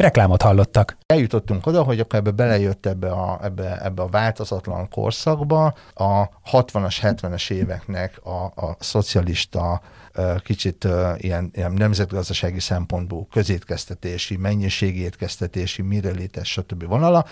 Reklámot hallottak. Eljutottunk oda, hogy akkor ebbe belejött ebbe a, ebbe, ebbe a változatlan korszakba a 60-as, 70-es éveknek a, a szocialista kicsit ilyen, ilyen nemzetgazdasági szempontból közétkeztetési, mennyiségi étkeztetési, mire létes, stb. vonala,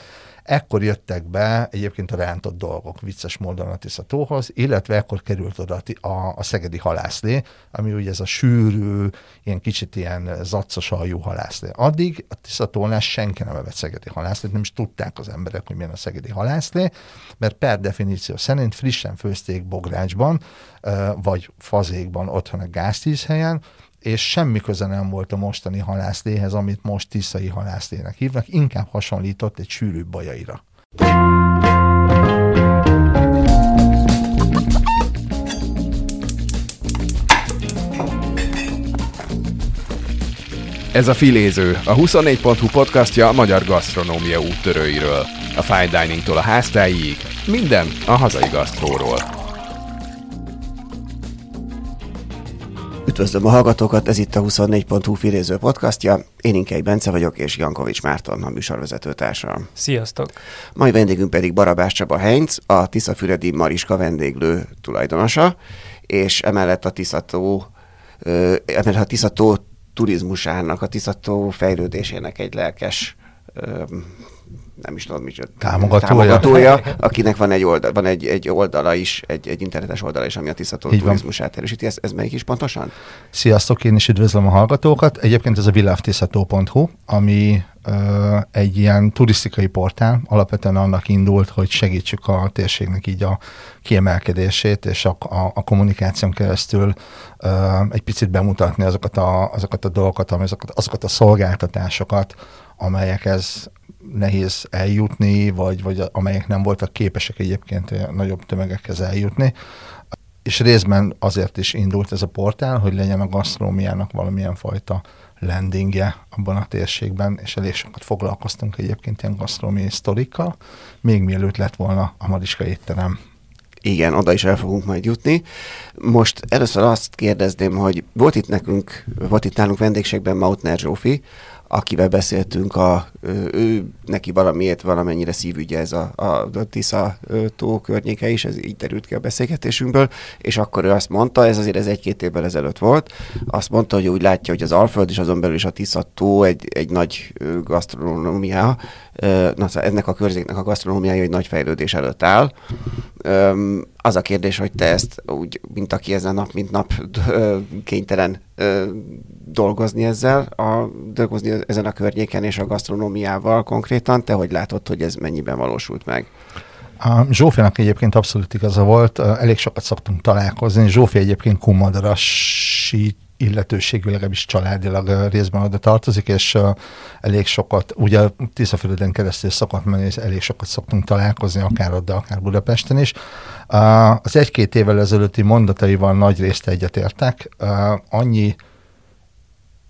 Ekkor jöttek be egyébként a rántott dolgok vicces módon a Tiszatóhoz, illetve ekkor került oda a, a szegedi halászlé, ami ugye ez a sűrű, ilyen kicsit ilyen zaccos aljú halászlé. Addig a Tiszatónál senki nem evett szegedi halászlét, nem is tudták az emberek, hogy milyen a szegedi halászlé, mert per definíció szerint frissen főzték bográcsban, vagy fazékban otthon a gáztízhelyen, és semmi köze nem volt a mostani halászléhez, amit most tiszai halászlének hívnak, inkább hasonlított egy sűrűbb bajaira. Ez a Filéző, a 24.hu podcastja a magyar gasztronómia úttörőiről. A fine diningtól a háztáig, minden a hazai gasztróról. Üdvözlöm a hallgatókat, ez itt a 24.hu filéző podcastja. Én Inkei Bence vagyok, és Jankovics Márton, a műsorvezető társam. Sziasztok! Mai vendégünk pedig Barabás Csaba Heinz, a Tiszafüredi Mariska vendéglő tulajdonosa, és emellett a Tiszató, emellett a Tiszató turizmusának, a Tiszató fejlődésének egy lelkes nem is tudom, micsoda. Támogatója. Támogatója, akinek van egy, oldal, van egy, egy oldala is, egy, egy internetes oldala is, ami a Tisztató turizmusát erősíti. Ez, ez melyik is pontosan? Sziasztok, én is üdvözlöm a hallgatókat. Egyébként ez a világtisztató.hu, ami ö, egy ilyen turisztikai portál, alapvetően annak indult, hogy segítsük a térségnek így a kiemelkedését, és a, a, a kommunikáción keresztül ö, egy picit bemutatni azokat a, azokat a dolgokat, azokat, azokat a szolgáltatásokat, amelyekhez nehéz eljutni, vagy, vagy amelyek nem voltak képesek egyébként nagyobb tömegekhez eljutni. És részben azért is indult ez a portál, hogy legyen a gasztrómiának valamilyen fajta landingje abban a térségben, és elég sokat foglalkoztunk egyébként ilyen gasztrómiai sztorikkal, még mielőtt lett volna a Mariska étterem. Igen, oda is el fogunk majd jutni. Most először azt kérdezném, hogy volt itt nekünk, volt itt nálunk vendégségben Mautner Zsófi, akivel beszéltünk, a, ő, neki valamiért valamennyire szívügye ez a, a Tisza tó környéke is, ez így derült ki a beszélgetésünkből, és akkor ő azt mondta, ez azért ez egy-két évvel ezelőtt volt, azt mondta, hogy úgy látja, hogy az Alföld és azon belül is a Tisza tó egy, egy nagy gasztronómia, na, szóval ennek a körzéknek a gasztronómiája egy nagy fejlődés előtt áll. Az a kérdés, hogy te ezt úgy, mint aki ezen nap, mint nap kénytelen dolgozni ezzel, a, dolgozni ezen a környéken és a gasztronómiával konkrétan, te hogy látod, hogy ez mennyiben valósult meg? A Zsófiának egyébként abszolút igaza volt, elég sokat szoktunk találkozni. Zsófi egyébként kumadarasi illetőségű, legalábbis családilag részben oda tartozik, és elég sokat, ugye Tiszafölden keresztül szokott menni, és elég sokat szoktunk találkozni, akár de akár Budapesten is. Az egy-két évvel ezelőtti mondataival nagy részt egyetértek. Annyi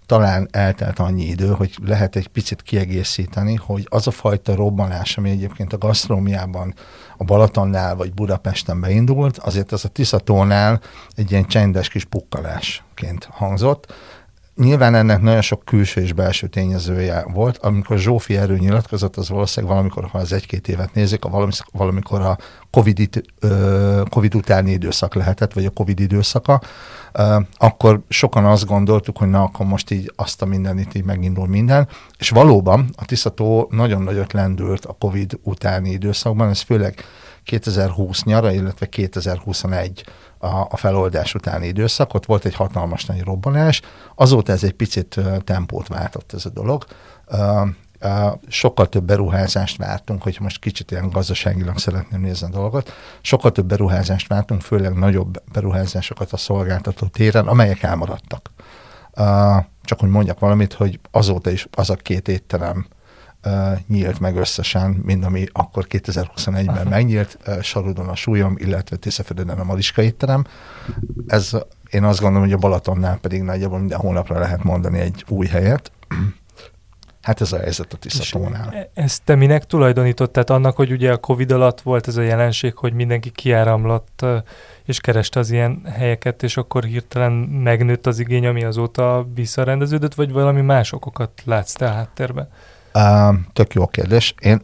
talán eltelt annyi idő, hogy lehet egy picit kiegészíteni, hogy az a fajta robbanás, ami egyébként a gasztrómiában a Balatonnál vagy Budapesten beindult, azért az a Tiszatónál egy ilyen csendes kis pukkalásként hangzott. Nyilván ennek nagyon sok külső és belső tényezője volt. Amikor Zsófi erő nyilatkozott, az valószínűleg valamikor, ha az egy-két évet nézik, a valamikor a COVID, COVID utáni időszak lehetett, vagy a COVID időszaka, akkor sokan azt gondoltuk, hogy na, akkor most így azt a mindenit így megindul minden, és valóban a Tiszató nagyon nagyot lendült a COVID utáni időszakban, ez főleg 2020 nyara, illetve 2021 a, a feloldás utáni időszak, ott volt egy hatalmas nagy robbanás, azóta ez egy picit tempót váltott ez a dolog, sokkal több beruházást vártunk, hogy most kicsit ilyen gazdaságilag szeretném nézni a dolgot, sokkal több beruházást vártunk, főleg nagyobb beruházásokat a szolgáltató téren, amelyek elmaradtak. Csak hogy mondjak valamit, hogy azóta is az a két étterem nyílt meg összesen, mint ami akkor 2021-ben Aha. megnyílt, Sarudon a súlyom, illetve Tiszafürdőn a Mariska étterem. Ez én azt gondolom, hogy a Balatonnál pedig nagyjából minden hónapra lehet mondani egy új helyet. Hát ez a helyzet a Tiszatónál. E- ezt te minek tulajdonított? Tehát annak, hogy ugye a Covid alatt volt ez a jelenség, hogy mindenki kiáramlott és kereste az ilyen helyeket, és akkor hirtelen megnőtt az igény, ami azóta visszarendeződött, vagy valami más okokat látsz te a háttérben? Uh, tök jó kérdés. Én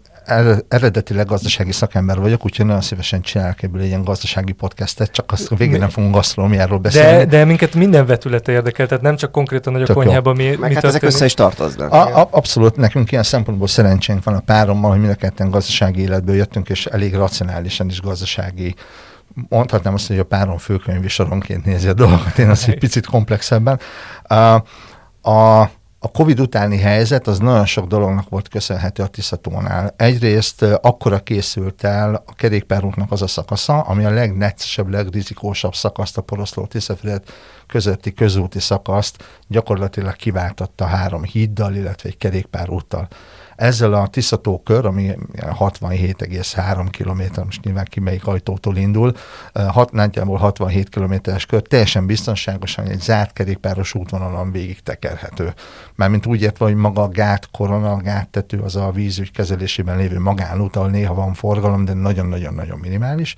eredetileg gazdasági szakember vagyok, úgyhogy nagyon szívesen csinálok ebből egy ilyen gazdasági podcastet, csak azt a végén nem fogunk gasztronómiáról beszélni. De, de minket minden vetülete érdekel, tehát nem csak konkrétan, hogy a konyhában mi, Meg mi hát ezek össze is tartoznak. A, a, abszolút, nekünk ilyen szempontból szerencsénk van a párommal, hogy mind a ketten gazdasági életből jöttünk, és elég racionálisan is gazdasági mondhatnám azt, hogy a párom főkönyvi soronként nézi a dolgokat, én azt egy picit komplexebben. Uh, a, a Covid utáni helyzet az nagyon sok dolognak volt köszönhető a Tiszatónál. Egyrészt akkora készült el a kerékpárútnak az a szakasza, ami a legneccesebb, legrizikósabb szakaszt a Poroszló Tiszafüred közötti közúti szakaszt gyakorlatilag kiváltotta három híddal, illetve egy kerékpárúttal. Ezzel a Tiszató kör, ami 67,3 km, most nyilván ki melyik ajtótól indul, hat, nagyjából 67 kilométeres kör, teljesen biztonságosan egy zárt kerékpáros útvonalon végig tekerhető. Mármint úgy értve, hogy maga a gát korona, a gáttető az a vízügy kezelésében lévő magánút, ahol néha van forgalom, de nagyon-nagyon-nagyon minimális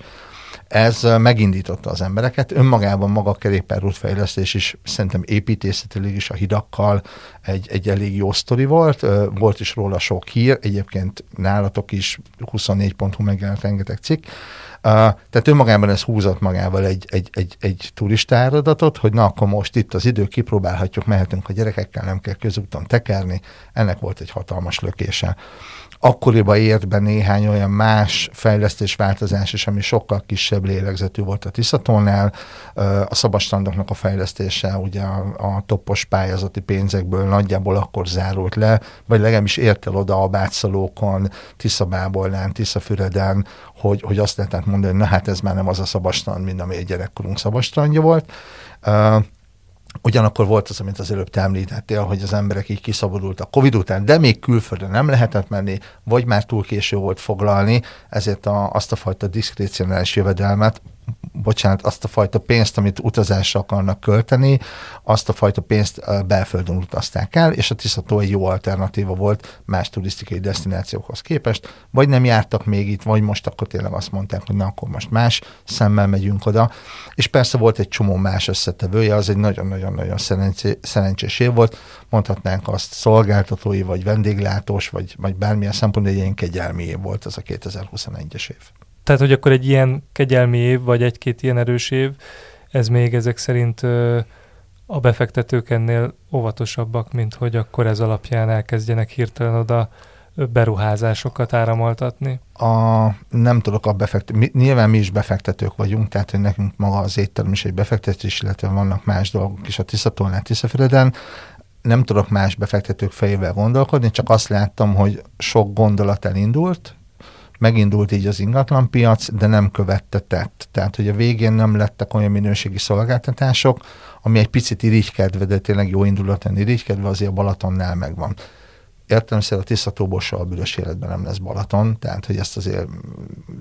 ez megindította az embereket. Önmagában maga a kerékpárútfejlesztés is szerintem építészetileg is a hidakkal egy, egy elég jó sztori volt. Volt is róla sok hír, egyébként nálatok is 24.hu megjelent rengeteg cikk. Uh, tehát önmagában ez húzott magával egy, egy, egy, egy turistáradatot, hogy na akkor most itt az idő, kipróbálhatjuk, mehetünk a gyerekekkel, nem kell közúton tekerni. Ennek volt egy hatalmas lökése akkoriban ért be néhány olyan más fejlesztésváltozás is, ami sokkal kisebb lélegzetű volt a Tiszatónál. A szabadstrandoknak a fejlesztése ugye a, a toppos pályázati pénzekből nagyjából akkor zárult le, vagy legalábbis ért el oda a bátszalókon, Tiszabábolnán, Tiszafüreden, hogy, hogy azt lehetett mondani, hogy na hát ez már nem az a szabadstrand, mint ami egy gyerekkorunk szabadstrandja volt. Ugyanakkor volt az, amit az előbb te említettél, hogy az emberek így kiszabadultak Covid után, de még külföldre nem lehetett menni, vagy már túl késő volt foglalni, ezért a, azt a fajta diszkrécionális jövedelmet bocsánat, azt a fajta pénzt, amit utazásra akarnak költeni, azt a fajta pénzt belföldön utazták el, és a Tiszató egy jó alternatíva volt más turisztikai destinációkhoz képest, vagy nem jártak még itt, vagy most akkor tényleg azt mondták, hogy na akkor most más szemmel megyünk oda, és persze volt egy csomó más összetevője, az egy nagyon-nagyon-nagyon szerencsés év volt, mondhatnánk azt szolgáltatói, vagy vendéglátós, vagy, vagy bármilyen szempontból egy ilyen kegyelmi év volt az a 2021-es év. Tehát, hogy akkor egy ilyen kegyelmi év, vagy egy-két ilyen erős év, ez még ezek szerint ö, a befektetők ennél óvatosabbak, mint hogy akkor ez alapján elkezdjenek hirtelen oda beruházásokat áramoltatni? A, nem tudok a befektető, nyilván mi is befektetők vagyunk, tehát hogy nekünk maga az étterem is egy befektetés, illetve vannak más dolgok is a Tiszatolnál, Tiszafüreden. Nem tudok más befektetők fejével gondolkodni, csak azt láttam, hogy sok gondolat elindult, megindult így az ingatlanpiac, de nem követte tett. Tehát, hogy a végén nem lettek olyan minőségi szolgáltatások, ami egy picit irigykedve, de tényleg jó indulatlan irigykedve azért a Balatonnál megvan értelemszerűen a Tiszatóból soha a büdös életben nem lesz Balaton, tehát hogy ezt azért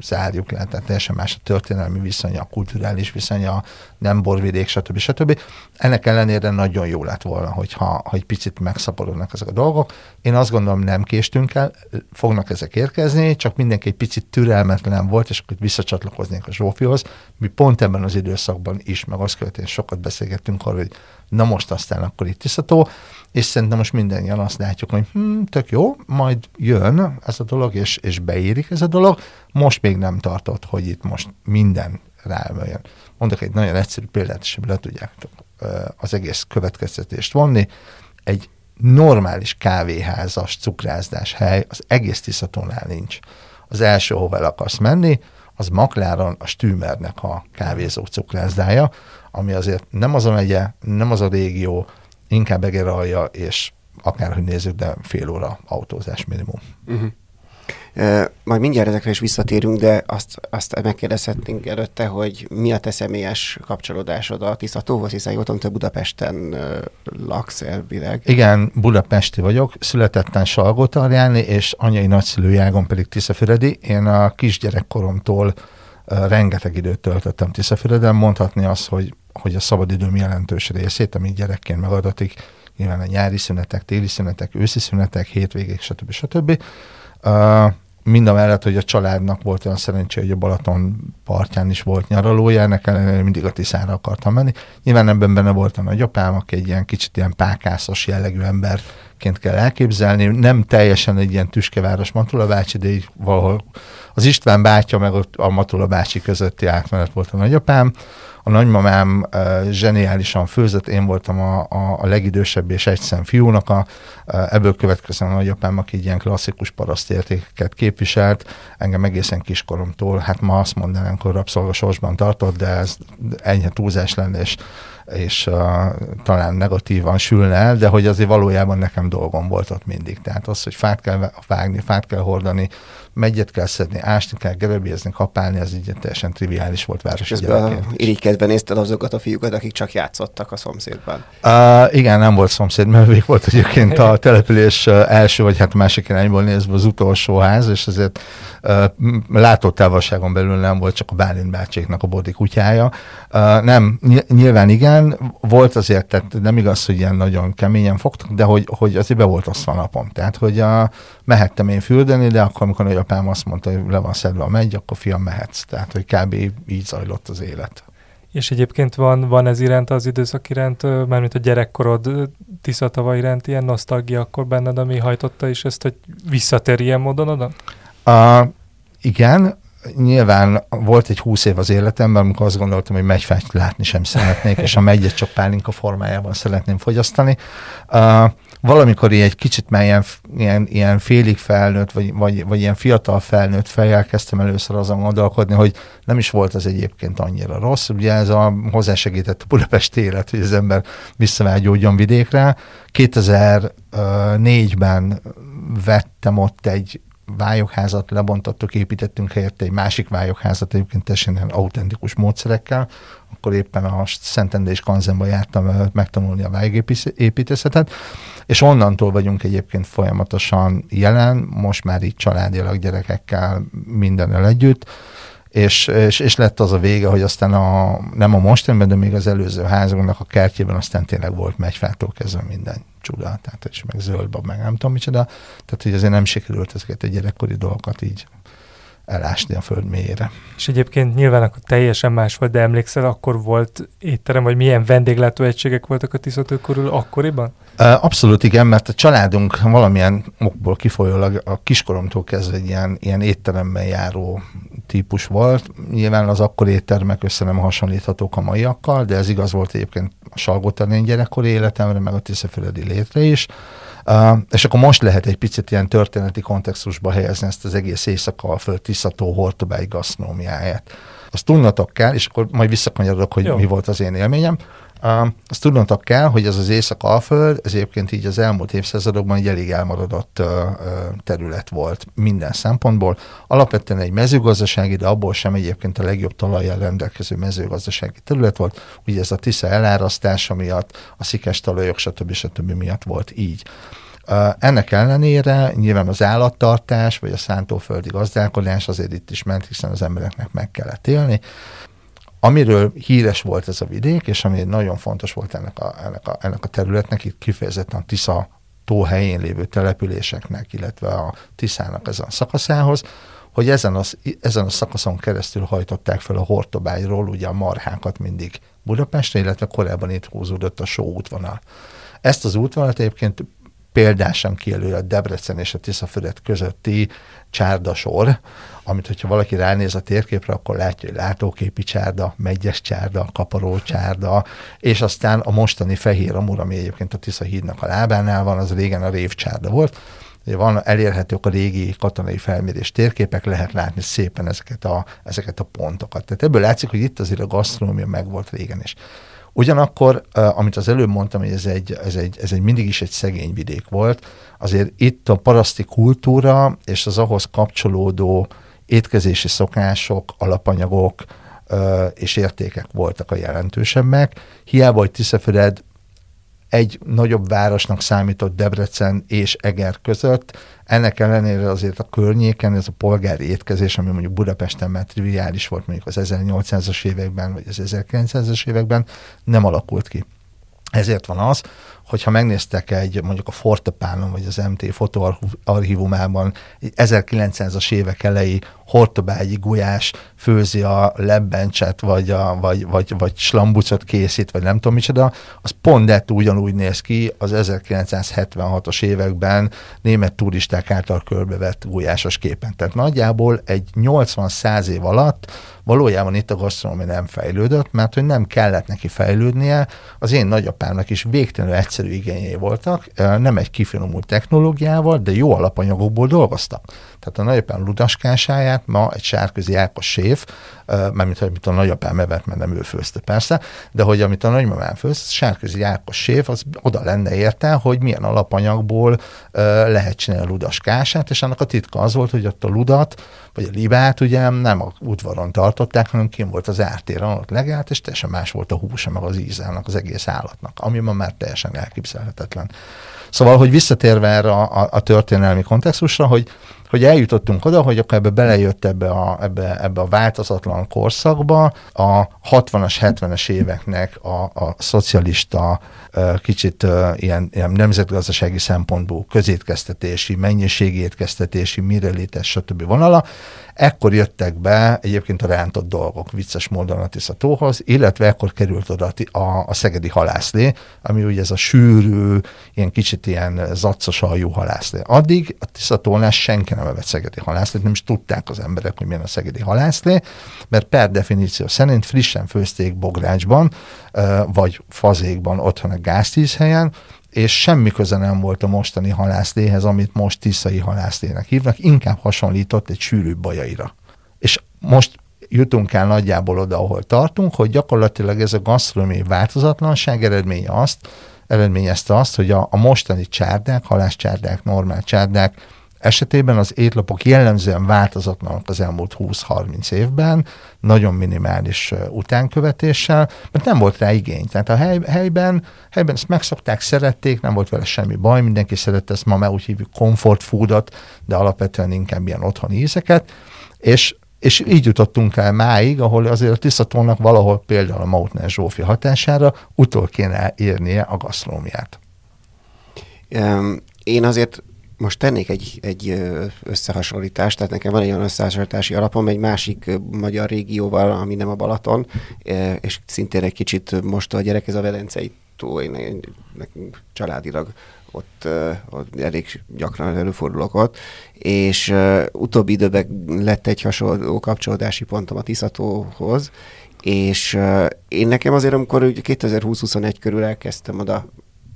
zárjuk le, tehát teljesen más a történelmi viszonya, a kulturális viszonya, nem borvidék, stb. stb. Ennek ellenére nagyon jó lett volna, hogyha ha egy picit megszaporodnak ezek a dolgok. Én azt gondolom, nem késtünk el, fognak ezek érkezni, csak mindenki egy picit türelmetlen volt, és akkor visszacsatlakoznék a Zsófihoz. Mi pont ebben az időszakban is, meg azt követően sokat beszélgettünk arról, hogy na most aztán akkor itt tisztató, és szerintem most mindannyian azt látjuk, hogy hm, tök jó, majd jön ez a dolog, és, és beérik ez a dolog, most még nem tartott, hogy itt most minden rájön. Mondok egy nagyon egyszerű példát, és le tudjátok az egész következtetést vonni. Egy normális kávéházas, cukrászdás hely az egész Tiszatónál nincs. Az első, hova el akarsz menni, az Makláron a Stümernek a kávézó cukrászdája, ami azért nem az a megye, nem az a régió, inkább Egeralja, és akárhogy nézzük, de fél óra autózás minimum. Uh-huh. Majd mindjárt ezekre is visszatérünk, de azt, azt megkérdezhetnénk előtte, hogy mi a te személyes kapcsolódásod a Tiszatóhoz, hiszen jól tudom, te Budapesten laksz elvileg. Igen, budapesti vagyok, születettem Salgótarjáni, és anyai nagyszülőjágon pedig Tiszafüredi. Én a kisgyerekkoromtól rengeteg időt töltöttem Tiszafüreden, mondhatni azt, hogy, hogy a szabadidőm jelentős részét, ami gyerekként megadatik, nyilván a nyári szünetek, téli szünetek, őszi szünetek, hétvégék, stb. stb. Uh, mind a mellett, hogy a családnak volt olyan szerencsé, hogy a Balaton partján is volt nyaralója, ennek ellenére mindig a Tiszára akartam menni. Nyilván ebben benne volt a nagyapám, aki egy ilyen kicsit ilyen pákászos jellegű emberként kell elképzelni. Nem teljesen egy ilyen tüskeváros Matula bácsi, de így valahol az István bátya meg a Matula bácsi közötti átmenet volt a nagyapám. A nagymamám uh, zseniálisan főzött, én voltam a, a, a legidősebb és egyszem fiúnak, a, uh, ebből következően a nagyapám, aki ilyen klasszikus parasztértékeket képviselt, engem egészen kiskoromtól, hát ma azt mondanánk, hogy rabszolgasorsban tartott, de ez enyhe túlzás lenne, és és uh, talán negatívan sülne el, de hogy azért valójában nekem dolgom volt ott mindig. Tehát az, hogy fát kell vágni, fát kell hordani, megyet kell szedni, ásni kell, gerebézni, kapálni, ez így teljesen triviális volt városi Közben irigykedve nézted azokat a fiúkat, akik csak játszottak a szomszédban. Uh, igen, nem volt szomszéd, mert még volt egyébként a település első, vagy hát másik irányból nézve az utolsó ház, és ezért uh, látótávolságon belül nem volt csak a Bálint bácséknak a bodi kutyája. Nem, nyilván igen, volt azért, tehát nem igaz, hogy ilyen nagyon keményen fogtak, de hogy, hogy azért be volt osztva napom. Tehát, hogy a, mehettem én fürdeni, de akkor, amikor nagyapám azt mondta, hogy le van szedve a megy, akkor fiam mehetsz. Tehát, hogy kb. így zajlott az élet. És egyébként van, van ez iránt az időszak iránt, mármint a gyerekkorod Tiszatava iránt ilyen nosztalgia akkor benned, ami hajtotta is ezt, hogy visszatér ilyen módon oda? Uh, igen, nyilván volt egy húsz év az életemben, amikor azt gondoltam, hogy megyfányt látni sem szeretnék, és a megyet csak pálinka formájában szeretném fogyasztani. Uh, valamikor egy kicsit már ilyen, ilyen, ilyen félig felnőtt, vagy, vagy, vagy ilyen fiatal felnőtt fejjel kezdtem először azon gondolkodni, hogy nem is volt az egyébként annyira rossz. Ugye ez a hozzásegített a Budapest élet, hogy az ember visszavágyódjon vidékre. 2004-ben vettem ott egy vályogházat lebontottuk, építettünk helyette egy másik vályogházat, egyébként teljesen ilyen autentikus módszerekkel, akkor éppen a Szentendé és Kanzenba jártam megtanulni a vályogépítészetet, és onnantól vagyunk egyébként folyamatosan jelen, most már így családilag gyerekekkel mindennel együtt, és, és, és lett az a vége, hogy aztán a, nem a mostanben, de még az előző házunknak a kertjében aztán tényleg volt megyfától kezdve minden csuda, tehát és meg zöldbab, meg nem tudom micsoda, tehát hogy azért nem sikerült ezeket a gyerekkori dolgokat így elásni a föld mélyére. És egyébként nyilván akkor teljesen más volt, de emlékszel, akkor volt étterem, vagy milyen vendéglátóegységek voltak a Tiszatő körül akkoriban? Abszolút igen, mert a családunk valamilyen okból kifolyólag a kiskoromtól kezdve egy ilyen, ilyen étteremben járó típus volt. Nyilván az akkori éttermek össze nem hasonlíthatók a maiakkal, de ez igaz volt egyébként a Salgótarnén gyerekkori életemre, meg a Tiszafüredi létre is. Uh, és akkor most lehet egy picit ilyen történeti kontextusba helyezni ezt az egész Észak-Alföld Tiszató Hortobágy gasztronómiáját. Azt tudnatok kell, és akkor majd visszakanyarodok, hogy Jó. mi volt az én élményem. Azt tudnotok kell, hogy ez az Észak-Alföld, ez egyébként így az elmúlt évszázadokban egy elég elmaradott terület volt minden szempontból. Alapvetően egy mezőgazdasági, de abból sem egyébként a legjobb talajjal rendelkező mezőgazdasági terület volt. Ugye ez a Tisza elárasztása miatt, a szikes talajok, stb. stb. miatt volt így. Ennek ellenére nyilván az állattartás, vagy a szántóföldi gazdálkodás azért itt is ment, hiszen az embereknek meg kellett élni. Amiről híres volt ez a vidék, és ami nagyon fontos volt ennek a, ennek a, ennek a területnek, itt kifejezetten a Tisza tó helyén lévő településeknek, illetve a Tiszának ezen a szakaszához, hogy ezen a, ezen a szakaszon keresztül hajtották fel a Hortobágyról ugye a marhákat mindig Budapestre, illetve korábban itt húzódott a Só útvonal. Ezt az útvonalat egyébként példásan kijelöl a Debrecen és a Tiszafüred közötti csárdasor, amit hogyha valaki ránéz a térképre, akkor látja, hogy látóképi csárda, megyes csárda, kaparó csárda, és aztán a mostani fehér amur, ami egyébként a Tisza hídnak a lábánál van, az régen a révcsárda volt, van elérhetők a régi katonai felmérés térképek, lehet látni szépen ezeket a, ezeket a pontokat. Tehát ebből látszik, hogy itt azért a gasztronómia meg volt régen is. Ugyanakkor, amit az előbb mondtam, hogy ez egy, ez, egy, ez egy mindig is egy szegény vidék volt, azért itt a paraszti kultúra és az ahhoz kapcsolódó étkezési szokások, alapanyagok és értékek voltak a jelentősebbek. Hiába, hogy Tiszafüred egy nagyobb városnak számított Debrecen és Eger között. Ennek ellenére azért a környéken ez a polgári étkezés, ami mondjuk Budapesten már triviális volt mondjuk az 1800-as években, vagy az 1900-as években, nem alakult ki. Ezért van az, hogyha megnéztek egy, mondjuk a Fortepánon, vagy az MT fotóarchívumában 1900-as évek elejé hortobágyi gulyás főzi a lebbencset, vagy, a, vagy, vagy, vagy slambucot készít, vagy nem tudom micsoda, az pont ugyanúgy néz ki az 1976-os években német turisták által körbevett gulyásos képen. Tehát nagyjából egy 80-100 év alatt valójában itt a gasztronómia nem fejlődött, mert hogy nem kellett neki fejlődnie, az én nagyapámnak is végtelenül egyszerű igényei voltak, nem egy kifinomult technológiával, de jó alapanyagokból dolgoztak. Tehát a nagyapám ludaskásáját ma egy sárközi Ákos séf, mármint hogy amit a nagyapám evett, mert nem ő főzte persze, de hogy amit a nagymamám főz, sárközi Ákos séf, az oda lenne érte, hogy milyen alapanyagból lehet csinálni a ludaskását, és annak a titka az volt, hogy ott a ludat, vagy a libát ugye nem a udvaron tartották, hanem kim volt az ártéren, ott legállt, és teljesen más volt a húsa, meg az ízának, az egész állatnak, ami ma már teljesen elképzelhetetlen. Szóval, hogy visszatérve erre a, a, a történelmi kontextusra, hogy hogy eljutottunk oda, hogy akkor ebbe belejött ebbe a, ebbe, ebbe a változatlan korszakba a 60-as, 70-es éveknek a, a szocialista kicsit ilyen, ilyen nemzetgazdasági szempontból közétkeztetési, mennyiségi étkeztetési, mirelétes, stb. vonala. Ekkor jöttek be egyébként a rántott dolgok vicces módon a Tiszatóhoz, illetve ekkor került oda a, a szegedi halászlé, ami ugye ez a sűrű, ilyen kicsit ilyen zaccos aljú halászlé. Addig a Tiszatónál senki nem evett szegedi halászlét, nem is tudták az emberek, hogy milyen a szegedi halászlé, mert per definíció szerint frissen főzték bográcsban, vagy fazékban otthon a gáztízhelyen, és semmi köze nem volt a mostani halászléhez, amit most tiszai halászlének hívnak, inkább hasonlított egy sűrűbb bajaira. És most jutunk el nagyjából oda, ahol tartunk, hogy gyakorlatilag ez a gasztronómiai változatlanság eredménye azt, eredményezte azt, hogy a, a mostani csárdák, halászcsárdák, normál csárdák esetében az étlapok jellemzően változatlanok az elmúlt 20-30 évben, nagyon minimális utánkövetéssel, mert nem volt rá igény. Tehát a hely, helyben, helyben ezt megszokták, szerették, nem volt vele semmi baj, mindenki szerette ezt, ma már úgy hívjuk comfort foodot, de alapvetően inkább ilyen otthoni ízeket, és és így jutottunk el máig, ahol azért a tisztatónak valahol például a Mautner Zsófi hatására utol kéne érnie a gasztrómiát. Én azért most tennék egy, egy összehasonlítást, tehát nekem van egy olyan összehasonlítási alapom egy másik magyar régióval, ami nem a Balaton, és szintén egy kicsit most a gyerek, ez a Velencei tó, én, én, nekünk családilag ott, ott elég gyakran előfordulok ott, és utóbbi időben lett egy hasonló kapcsolódási pontom a Tiszatóhoz, és én nekem azért, amikor 2020-21 körül elkezdtem oda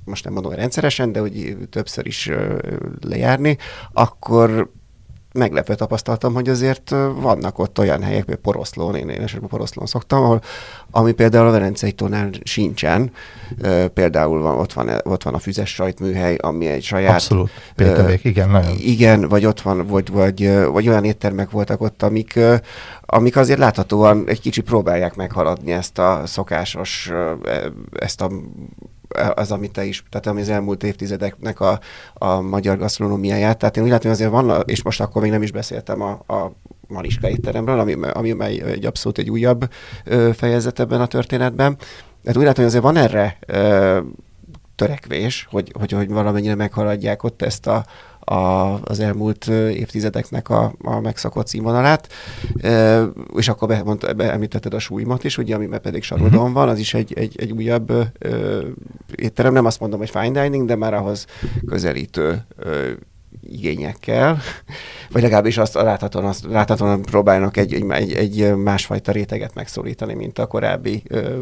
most nem mondom, rendszeresen, de hogy többször is lejárni, akkor meglepő tapasztaltam, hogy azért vannak ott olyan helyek, például Poroszlón, én, én esetben Poroszlón szoktam, ahol, ami például a Verencei tónál sincsen. Például van, ott, van, ott van a füzes sajtműhely, ami egy saját... Abszolút, Péterék, igen, nagyon. Igen, vagy ott van, vagy, vagy, vagy olyan éttermek voltak ott, amik, amik azért láthatóan egy kicsit próbálják meghaladni ezt a szokásos, e, ezt a az, amit te is, tehát ami az elmúlt évtizedeknek a, a magyar gasztronómiáját. Tehát én úgy látom, hogy azért van, és most akkor még nem is beszéltem a, a Mariska étteremről, ami, ami, ami egy abszolút egy újabb ö, fejezet ebben a történetben. Tehát úgy látom, hogy azért van erre ö, törekvés, hogy, hogy, hogy valamennyire meghaladják ott ezt a, a, az elmúlt évtizedeknek a, a megszakott színvonalát. E, és akkor be, mondta, be említetted a súlymat is, ugye, amiben pedig Sarodon uh-huh. van, az is egy, egy, egy újabb ö, étterem, nem azt mondom, hogy fine dining, de már ahhoz közelítő ö, igényekkel, vagy legalábbis azt láthatóan, azt láthatóan próbálnak egy, egy, egy másfajta réteget megszólítani, mint a korábbi ö,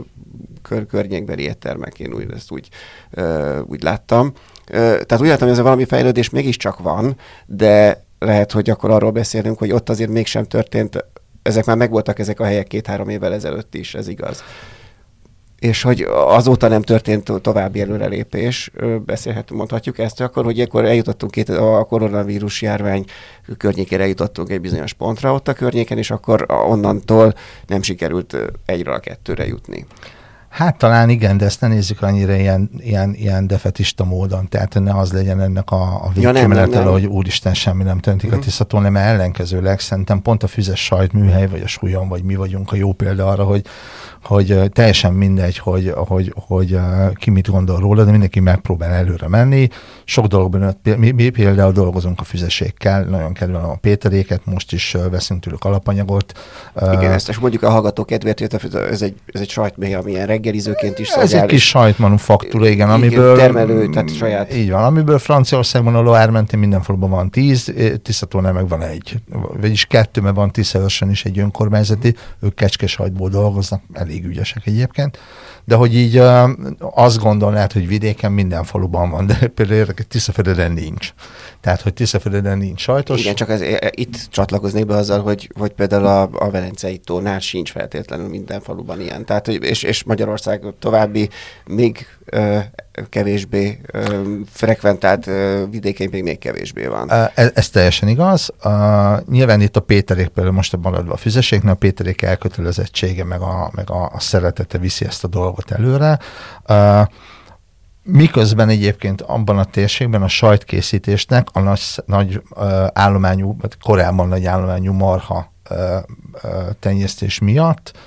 kör, környékbeli éttermek, én úgy, ezt úgy, ö, úgy láttam. Tehát úgy látom, hogy ez valami fejlődés mégiscsak van, de lehet, hogy akkor arról beszélünk, hogy ott azért mégsem történt, ezek már megvoltak ezek a helyek két-három évvel ezelőtt is, ez igaz. és hogy azóta nem történt további előrelépés, beszélhetünk, mondhatjuk ezt akkor, hogy akkor eljutottunk két, a koronavírus járvány környékére eljutottunk egy bizonyos pontra ott a környéken, és akkor onnantól nem sikerült egyre a kettőre jutni. Hát talán igen, de ezt ne nézzük annyira ilyen, ilyen, ilyen defetista módon, tehát ne az legyen ennek a, a végkimenetele, ja, hogy úristen semmi nem történik uh-huh. a mhm. tisztatón, nem ellenkezőleg szerintem pont a füzes sajtműhely, vagy a súlyon, vagy mi vagyunk a jó példa arra, hogy hogy teljesen mindegy, hogy, hogy, hogy ki mit gondol róla, de mindenki megpróbál előre menni. Sok dologban, mi, mi például dolgozunk a füzesékkel, nagyon kedvelem a Péteréket, most is veszünk tőlük alapanyagot. Igen, ezt és mondjuk a hallgató kedvéért, ez egy, ez egy sajtmély, ami ilyen reggelizőként is Ez egy kis sajtmanufaktúra, igen, amiből... Termelő, tehát saját... Így van, amiből Franciaországban a Loire mentén minden faluban van tíz, Tisztatónál meg van egy, vagyis kettő, mert van Tiszavosan is egy önkormányzati, ők kecskesajtból dolgoznak, elég ügyesek egyébként, de hogy így azt gondolnád, hogy vidéken minden faluban van, de például érdekes, Tiszafededen nincs. Tehát, hogy Tiszafededen nincs sajtos. Igen, csak ez, itt csatlakoznék be azzal, hogy, hogy például a, a Velencei tónál sincs feltétlenül minden faluban ilyen. Tehát, és, és Magyarország további még ö, kevésbé ö, frekventált ö, vidékein még, még kevésbé van. Ez, ez teljesen igaz. Uh, nyilván itt a Péterék például most a maradva a füzeségnél, a Péterék elkötelezettsége meg a, meg a, a szeretete viszi ezt a dolgot előre. Uh, Miközben egyébként abban a térségben a sajtkészítésnek a nagy, nagy állományú, vagy korábban nagy állományú marha uh, tenyésztés miatt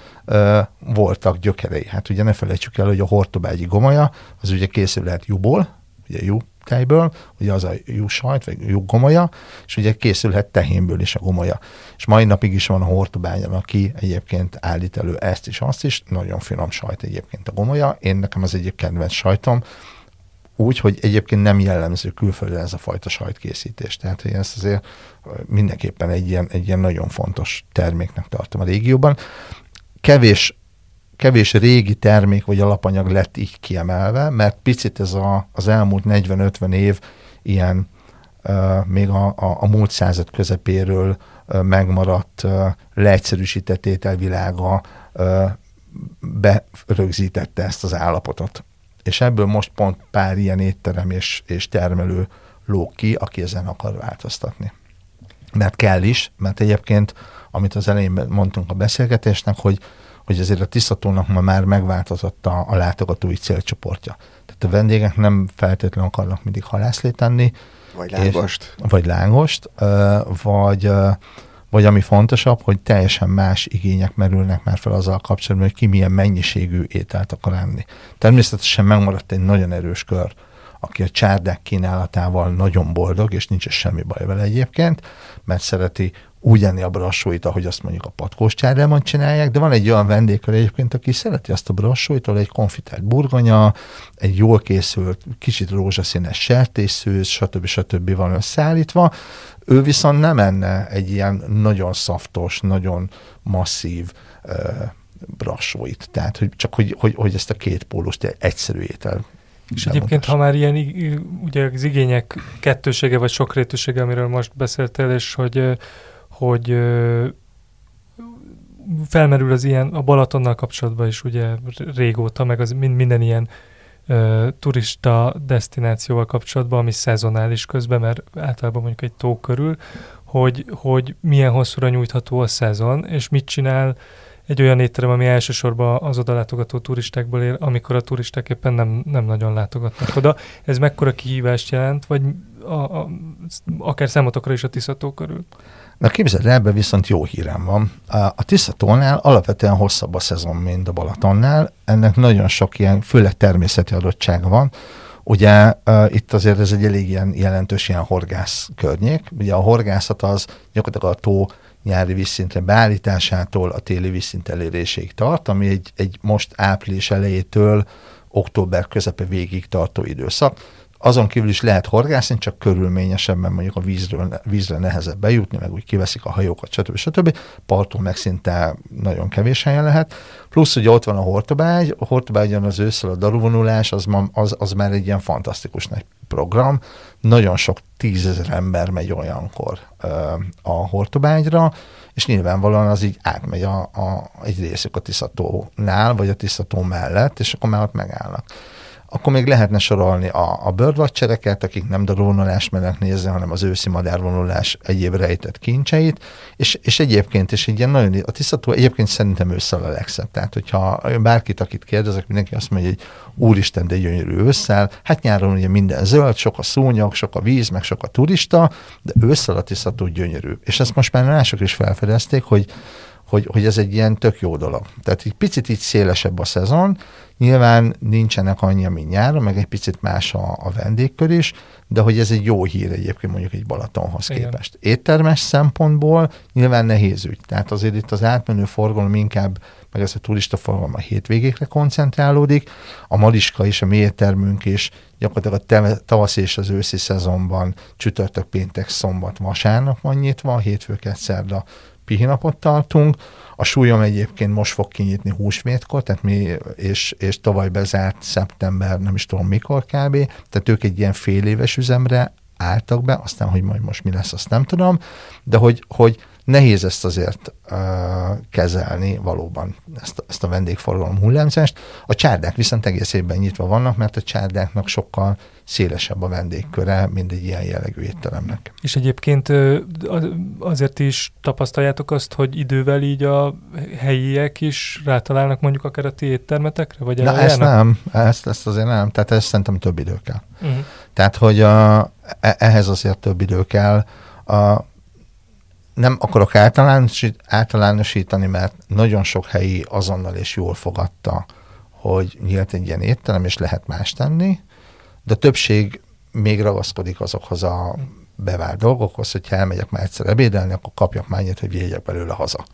voltak gyökerei. Hát ugye ne felejtsük el, hogy a hortobágyi gomolya, az ugye készül lehet júból, ugye jú tejből, ugye az a jú sajt, vagy jú gomolya, és ugye készülhet tehénből is a gomolya. És mai napig is van a hortobányan, aki egyébként állít elő ezt is, azt is, nagyon finom sajt egyébként a gomolya. Én nekem az egyik kedvenc sajtom, úgy, hogy egyébként nem jellemző külföldre ez a fajta sajtkészítés. Tehát, hogy ezt azért mindenképpen egy ilyen, egy ilyen nagyon fontos terméknek tartom a régióban. Kevés kevés régi termék vagy alapanyag lett így kiemelve, mert picit ez a, az elmúlt 40-50 év ilyen uh, még a, a, a múlt század közepéről uh, megmaradt uh, leegyszerűsített ételvilága uh, berögzítette ezt az állapotot. És ebből most pont pár ilyen étterem és, és termelő lók ki, aki ezen akar változtatni. Mert kell is, mert egyébként, amit az elején mondtunk a beszélgetésnek, hogy hogy azért a tisztatónak ma már megváltozott a, a látogatói célcsoportja. Tehát a vendégek nem feltétlenül akarnak mindig halászlét enni. Vagy lángost. És, vagy lángost, vagy, vagy ami fontosabb, hogy teljesen más igények merülnek már fel azzal kapcsolatban, hogy ki milyen mennyiségű ételt akar enni. Természetesen megmaradt egy nagyon erős kör, aki a csárdák kínálatával nagyon boldog, és nincs semmi baj vele egyébként, mert szereti úgy enni a brassóit, ahogy azt mondjuk a patkós csárában csinálják, de van egy olyan vendégkör egyébként, aki szereti azt a brassóit, ahol egy konfitált burgonya, egy jól készült, kicsit rózsaszínes sertészőz, stb. stb. van összeállítva. Ő viszont nem enne egy ilyen nagyon szaftos, nagyon masszív uh, brassóit. Tehát, hogy csak hogy, hogy, hogy ezt a két pólust egyszerű étel és egyébként, ha már ilyen ugye az igények kettősége vagy sokrétűsége, amiről most beszéltél, és hogy hogy felmerül az ilyen, a Balatonnal kapcsolatban is ugye régóta, meg az minden ilyen ö, turista destinációval kapcsolatban, ami szezonális közben, mert általában mondjuk egy tó körül, hogy, hogy milyen hosszúra nyújtható a szezon, és mit csinál egy olyan étterem, ami elsősorban az oda látogató turistákból él, amikor a turisták éppen nem, nem nagyon látogatnak oda. Ez mekkora kihívást jelent, vagy a, a, akár számotokra is a Tiszató körül? Na képzeld, ebben viszont jó hírem van. A Tiszatónál alapvetően hosszabb a szezon, mint a Balatonnál. Ennek nagyon sok ilyen, főleg természeti adottság van. Ugye uh, itt azért ez egy elég ilyen jelentős ilyen horgász környék. Ugye a horgászat az gyakorlatilag a tó nyári vízszintre beállításától a téli vízszint elérésig tart, ami egy, egy most április elejétől október közepe végig tartó időszak azon kívül is lehet horgászni, csak körülményesebben mondjuk a vízről, vízre nehezebb bejutni, meg úgy kiveszik a hajókat, stb. stb. Parton meg szinte nagyon kevés helyen lehet. Plusz ugye ott van a hortobágy, a hortobágyon az ősszel a daruvonulás, az, az, az már egy ilyen fantasztikus nagy program. Nagyon sok tízezer ember megy olyankor ö, a hortobágyra, és nyilvánvalóan az így átmegy a, a, egy részük a Tiszatónál, vagy a Tiszató mellett, és akkor már ott megállnak akkor még lehetne sorolni a, a bőrvacsereket, akik nem drónolás mennek nézni, hanem az őszi madárvonulás egyéb rejtett kincseit, és, és egyébként is egy ilyen nagyon, a tisztató egyébként szerintem ősszel a legszebb. Tehát, hogyha bárkit, akit kérdezek, mindenki azt mondja, hogy úristen, de gyönyörű ősszel, hát nyáron ugye minden zöld, sok a szúnyog, sok a víz, meg sok a turista, de ősszel a tisztató gyönyörű. És ezt most már mások is felfedezték, hogy hogy, hogy ez egy ilyen tök jó dolog. Tehát egy picit így szélesebb a szezon, nyilván nincsenek annyi, mint nyáron, meg egy picit más a, a vendégkör is, de hogy ez egy jó hír egyébként mondjuk egy Balatonhoz Igen. képest. Éttermes szempontból nyilván nehéz ügy. Tehát azért itt az átmenő forgalom inkább, meg ez a turista forgalom a hétvégékre koncentrálódik. A Maliska is, a mi éttermünk is gyakorlatilag a tavasz és az őszi szezonban csütörtök, péntek, szombat, vasárnap van nyitva, hétfőket, szerda, pihinapot tartunk. A súlyom egyébként most fog kinyitni húsvétkor, tehát mi, és, és tavaly bezárt szeptember, nem is tudom mikor kb. Tehát ők egy ilyen fél éves üzemre álltak be, aztán, hogy majd most mi lesz, azt nem tudom, de hogy, hogy nehéz ezt azért uh, kezelni valóban, ezt, ezt a vendégforgalom hullámzást. A csárdák viszont egész évben nyitva vannak, mert a csárdáknak sokkal szélesebb a vendégköre, mint egy ilyen jellegű étteremnek. És egyébként azért is tapasztaljátok azt, hogy idővel így a helyiek is rátalálnak mondjuk akár a ti éttermetekre? Vagy Na ezt nem, ezt, ezt azért nem, tehát ez szerintem több idő kell. Uh-huh. Tehát, hogy a, e, ehhez azért több idő kell. A, nem akarok általánosít, általánosítani, mert nagyon sok helyi azonnal és jól fogadta, hogy nyílt egy ilyen étterem, és lehet más tenni, de a többség még ragaszkodik azokhoz a bevált dolgokhoz, hogyha elmegyek már egyszer ebédelni, akkor kapjak már hogy vigyek belőle haza.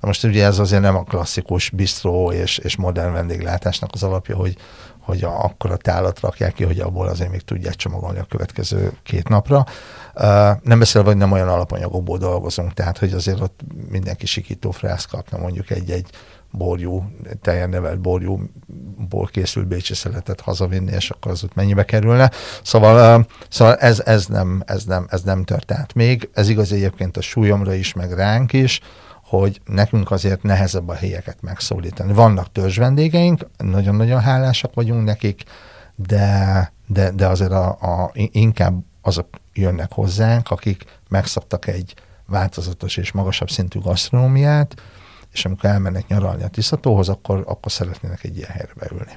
Na most ugye ez azért nem a klasszikus bistró és, és modern vendéglátásnak az alapja, hogy, hogy a, akkor a tálat rakják ki, hogy abból azért még tudják csomagolni a következő két napra. Nem beszélve, hogy nem olyan alapanyagokból dolgozunk, tehát hogy azért ott mindenki sikító frász kapna mondjuk egy-egy borjú, teljen nevelt borjúból készült bécsi szeletet hazavinni, és akkor az ott mennyibe kerülne. Szóval, szóval ez, ez, nem, ez, nem, ez nem történt még. Ez igaz egyébként a súlyomra is, meg ránk is, hogy nekünk azért nehezebb a helyeket megszólítani. Vannak törzs vendégeink, nagyon-nagyon hálásak vagyunk nekik, de, de, de azért a, a, inkább azok jönnek hozzánk, akik megszabtak egy változatos és magasabb szintű gasztronómiát, és amikor elmennek nyaralni a Tiszatóhoz, akkor, akkor szeretnének egy ilyen helyre beülni.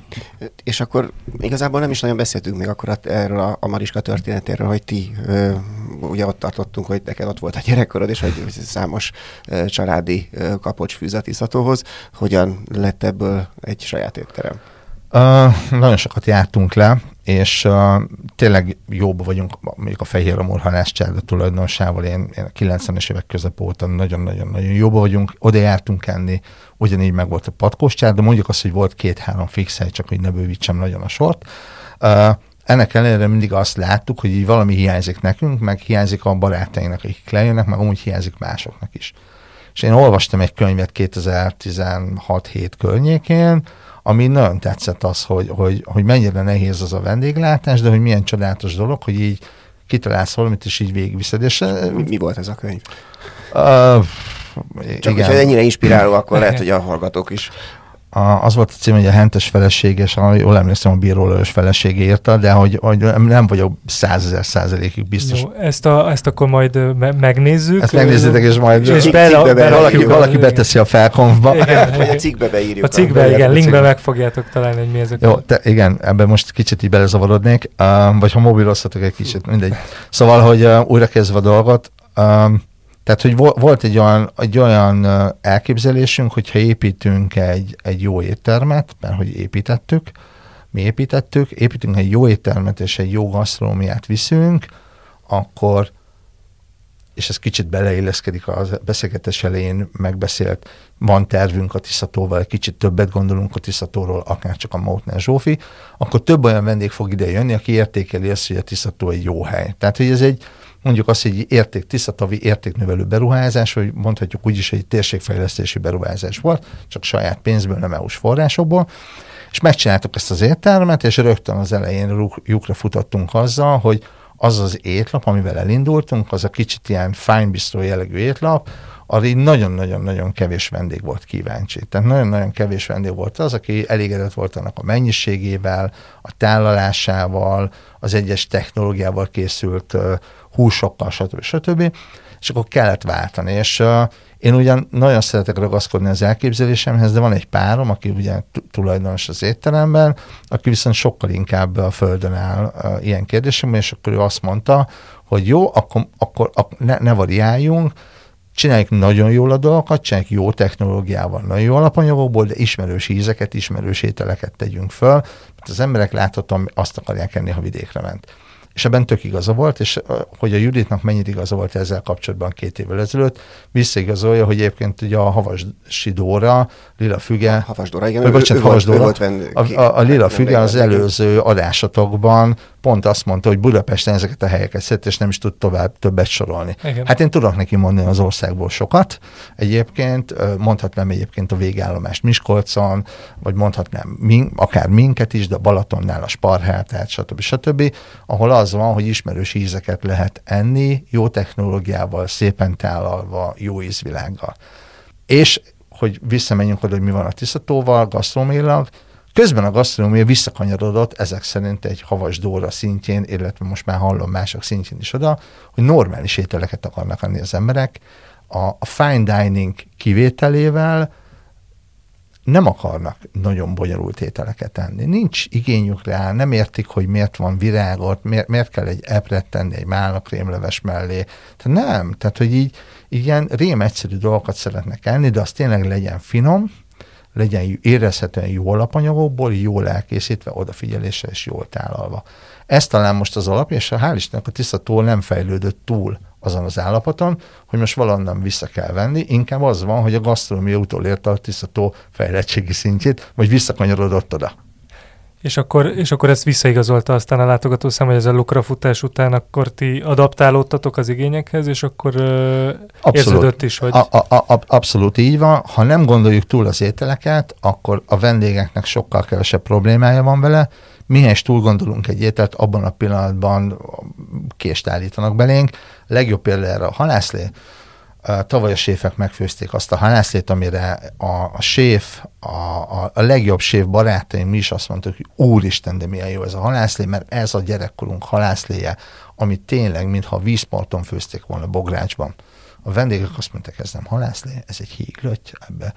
És akkor igazából nem is nagyon beszéltünk még akkor erről a, a Mariska történetéről, hogy ti ö, ugye ott tartottunk, hogy neked ott volt a gyerekkorod, és hogy számos ö, családi ö, kapocs fűz a Tiszatóhoz. Hogyan lett ebből egy saját étterem? Uh, nagyon sokat jártunk le, és uh, tényleg jóba vagyunk, mondjuk a Fehér Amor halászcsárda tulajdonosával, én, én a 90-es évek közep óta nagyon-nagyon-nagyon jóba vagyunk, oda jártunk enni, ugyanígy meg volt a patkós de mondjuk azt, hogy volt két-három fix hely, csak hogy ne bővítsem nagyon a sort. Uh, ennek ellenére mindig azt láttuk, hogy így valami hiányzik nekünk, meg hiányzik a barátainknak, akik lejönnek, meg amúgy hiányzik másoknak is. És én olvastam egy könyvet 2016-7 környékén, ami nagyon tetszett az, hogy, hogy, hogy mennyire nehéz az a vendéglátás, de hogy milyen csodálatos dolog, hogy így kitalálsz valamit, és így végigviszed. És, mi, mi volt ez a könyv? Uh, Csak igen. hogyha ennyire inspiráló, akkor lehet, hogy a hallgatók is a, az volt a cím, hogy a hentes feleséges, jól emlékszem, a bírólős feleség írta, de hogy, hogy nem vagyok százezer százalékig biztos. Jó, ezt, a, ezt akkor majd me- megnézzük. Ezt megnézzétek, és majd és be, be, be, valaki, valaki beteszi a felkonfba. Igen, vagy a cikkbe beírjuk. A cikkbe, igen, igen linkbe meg fogjátok találni, hogy mi ezek. Jó, te, igen, ebben most kicsit így belezavarodnék, uh, vagy ha mobilozhatok egy kicsit, mindegy. Szóval, hogy uh, újra kezdve a dolgot, um, tehát, hogy volt egy olyan, egy olyan elképzelésünk, hogyha építünk egy, egy jó éttermet, mert hogy építettük, mi építettük, építünk egy jó éttermet és egy jó gasztronómiát viszünk, akkor és ez kicsit beleilleszkedik a beszélgetés elején megbeszélt, van tervünk a Tiszatóval, kicsit többet gondolunk a Tiszatóról, akár csak a Mautner Zsófi, akkor több olyan vendég fog ide jönni, aki értékeli azt, hogy a Tiszató egy jó hely. Tehát, hogy ez egy, mondjuk azt, hogy érték, tisztatavi értéknövelő beruházás, hogy mondhatjuk úgy is, egy térségfejlesztési beruházás volt, csak saját pénzből, nem EU-s forrásokból, és megcsináltuk ezt az éttermet, és rögtön az elején lyukra futottunk azzal, hogy az az étlap, amivel elindultunk, az a kicsit ilyen fine bistro jellegű étlap, arra így nagyon-nagyon-nagyon kevés vendég volt kíváncsi. Tehát nagyon-nagyon kevés vendég volt az, aki elégedett volt annak a mennyiségével, a tálalásával, az egyes technológiával készült húsokkal, stb. stb. És akkor kellett váltani. És uh, én ugyan nagyon szeretek ragaszkodni az elképzelésemhez, de van egy párom, aki ugye tulajdonos az étteremben, aki viszont sokkal inkább a földön áll ilyen kérdésemben, és akkor ő azt mondta, hogy jó, akkor, akkor, akkor ne, ne variáljunk, csináljuk nagyon jól a dolgokat, csináljuk jó technológiával, nagyon jó alapanyagokból, de ismerős ízeket, ismerős ételeket tegyünk föl, mert az emberek láthatóan azt akarják enni, ha vidékre ment és ebben tök igaza volt, és hogy a Juditnak mennyit igaza volt ezzel kapcsolatban két évvel ezelőtt, visszaigazolja, hogy egyébként ugye a Havasi Dóra, Lila Füge, Havas Dóra, igen, vagy bocsánat, Havas Dóra, a, a, a Lila Füge az előző adásatokban pont azt mondta, hogy Budapesten ezeket a helyeket szedett, és nem is tud tovább többet sorolni. Igen. Hát én tudok neki mondani az országból sokat. Egyébként mondhatnám egyébként a végállomást Miskolcon, vagy mondhatnám min, akár minket is, de Balatonnál a Sparhátát, stb. stb., ahol az van, hogy ismerős ízeket lehet enni, jó technológiával, szépen tálalva, jó ízvilággal. És hogy visszamenjünk oda, hogy mi van a tisztatóval, gasztronomilag, Közben a gasztronómia visszakanyarodott ezek szerint egy havas dóra szintjén, illetve most már hallom mások szintjén is oda, hogy normális ételeket akarnak enni az emberek. A, a fine dining kivételével nem akarnak nagyon bonyolult ételeket enni. Nincs igényük rá, nem értik, hogy miért van virágot, miért, miért kell egy epret tenni egy málnakrémleves mellé. Tehát nem, tehát hogy így, ilyen rém egyszerű dolgokat szeretnek enni, de az tényleg legyen finom, legyen érezhetően jó alapanyagokból, jól elkészítve, odafigyelésre és jól tálalva. Ez talán most az alap, és hál' Istennek a tisztató nem fejlődött túl azon az állapoton, hogy most valonnan vissza kell venni, inkább az van, hogy a gasztronómia utolérte a tisztató fejlettségi szintjét, vagy visszakanyarodott oda. És akkor, és akkor ezt visszaigazolta aztán a látogatószám, hogy ez a lukrafutás után akkor ti adaptálódtatok az igényekhez, és akkor abszolút. érződött is, hogy... A, a, a, abszolút így van. Ha nem gondoljuk túl az ételeket, akkor a vendégeknek sokkal kevesebb problémája van vele. Mihez túl gondolunk egy ételt, abban a pillanatban kést állítanak belénk. Legjobb példa erre a halászlé Tavaly a séfek megfőzték azt a halászlét, amire a, a séf, a, a, a legjobb séf barátaim mi is azt mondtuk, hogy úristen, de milyen jó ez a halászlé, mert ez a gyerekkorunk halászléje, ami tényleg, mintha vízparton főzték volna Bográcsban. A vendégek azt mondták, ez nem halászlé, ez egy híglöty, ebbe.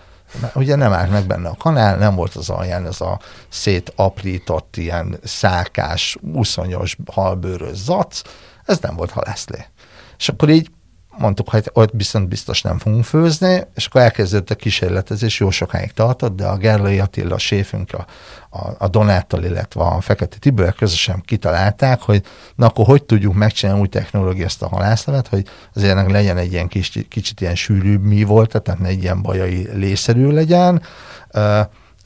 Ugye nem állt meg benne a kanál, nem volt az alján ez a szétaprított, ilyen szálkás, uszonyos, halbőrös zac, ez nem volt halászlé. És akkor így mondtuk, hogy ott viszont biztos nem fogunk főzni, és akkor elkezdődött a kísérletezés, jó sokáig tartott, de a Gerlai Attila, a séfünk, a, a, a Donáttal, illetve a Fekete Tibor közösen kitalálták, hogy na akkor hogy tudjuk megcsinálni új technológia ezt a halászlevet, hogy azért ennek legyen egy ilyen kis, kicsit ilyen sűrűbb mi volt, tehát ne egy ilyen bajai lészerű legyen,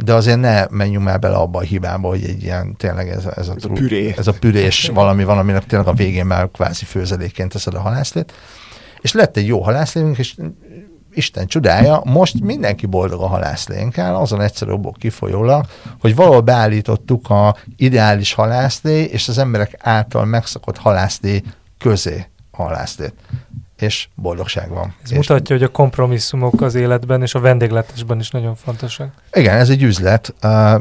de azért ne menjünk már bele abba a hibába, hogy egy ilyen tényleg ez, ez, a, ez, a, püré. ez a pürés valami van, aminek tényleg a végén már kvázi főzeléként teszed a halászlét és lett egy jó halászlénk, és Isten csodája, most mindenki boldog a halászlénkkel, azon egyszerű okból kifolyólag, hogy valahol beállítottuk a ideális halászlé és az emberek által megszokott halászlé közé halászlét és boldogság van. Ez és mutatja, hogy a kompromisszumok az életben és a vendégletesben is nagyon fontosak. Igen, ez egy üzlet,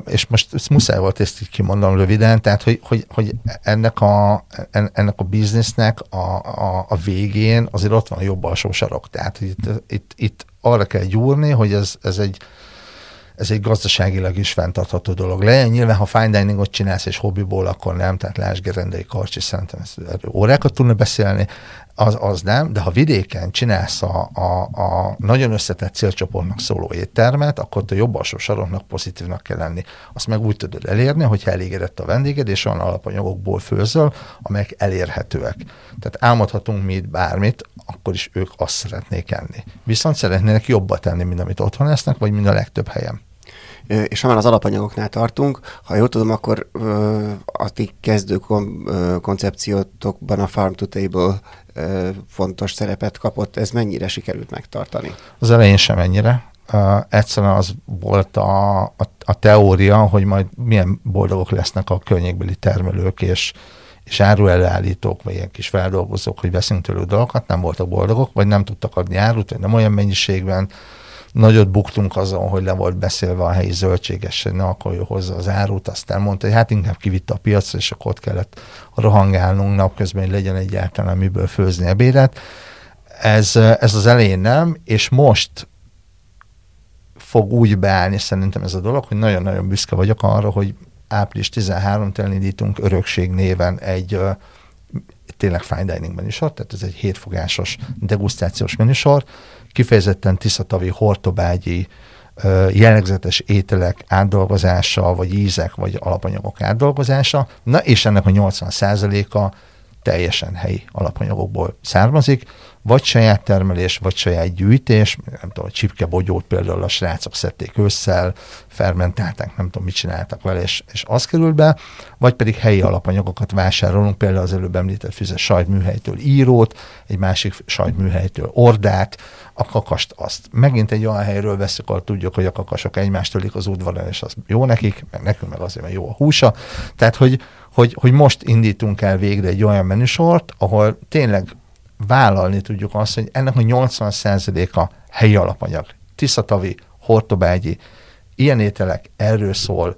és most ezt muszáj volt ezt így kimondom röviden, tehát hogy, hogy, hogy ennek, a, ennek a biznisznek a, a, a végén azért ott van a jobb alsó sarok. Tehát itt, itt, itt arra kell gyúrni, hogy ez, ez egy ez egy gazdaságilag is fenntartható dolog legyen. Nyilván, ha fine diningot csinálsz és hobbiból, akkor nem, tehát Lásd Gerendei Karcsi, szerintem ezt órákat tudna beszélni, az, az nem, de ha vidéken csinálsz a, a, a nagyon összetett célcsoportnak szóló éttermet, akkor a jobb alsó saroknak pozitívnak kell lenni. Azt meg úgy tudod elérni, hogyha elégedett a vendéged, és olyan alapanyagokból főzöl, amelyek elérhetőek. Tehát álmodhatunk mi itt bármit, akkor is ők azt szeretnék enni. Viszont szeretnének jobbat tenni, mint amit otthon lesznek, vagy mind a legtöbb helyen. És ha már az alapanyagoknál tartunk, ha jól tudom, akkor a ti kezdő koncepciótokban a Farm to Table fontos szerepet kapott. Ez mennyire sikerült megtartani? Az elején sem ennyire. Uh, egyszerűen az volt a, a, a teória, hogy majd milyen boldogok lesznek a környékbeli termelők és, és áruelőállítók, vagy ilyen kis feldolgozók, hogy veszünk tőlük dolgokat, nem voltak boldogok, vagy nem tudtak adni árut, vagy nem olyan mennyiségben, nagyot buktunk azon, hogy le volt beszélve a helyi zöldséges, ne akarja hozzá az árut, aztán mondta, hogy hát inkább kivitte a piacra, és akkor ott kellett rohangálnunk napközben, hogy legyen egyáltalán miből főzni ebédet. Ez, ez az elején nem, és most fog úgy beállni szerintem ez a dolog, hogy nagyon-nagyon büszke vagyok arra, hogy április 13-tól elindítunk örökség néven egy tényleg fine dining menüsor, tehát ez egy hétfogásos degustációs menüsor, kifejezetten tiszatavi, hortobágyi, jellegzetes ételek átdolgozása, vagy ízek, vagy alapanyagok átdolgozása, na és ennek a 80%-a teljesen helyi alapanyagokból származik, vagy saját termelés, vagy saját gyűjtés, nem tudom, csipkebogyót például a srácok szedték ősszel, fermentálták, nem tudom, mit csináltak vele, és, és az kerül be, vagy pedig helyi alapanyagokat vásárolunk, például az előbb említett füzes sajtműhelytől írót, egy másik sajtműhelytől ordát, a kakast azt megint egy olyan helyről veszük, ahol tudjuk, hogy a kakasok egymást tölik az udvaron, és az jó nekik, meg nekünk meg azért, mert jó a húsa. Tehát, hogy, hogy, hogy most indítunk el végre egy olyan menüsort, ahol tényleg vállalni tudjuk azt, hogy ennek a 80%-a helyi alapanyag. Tiszatavi, hortobágyi, ilyen ételek erről szól,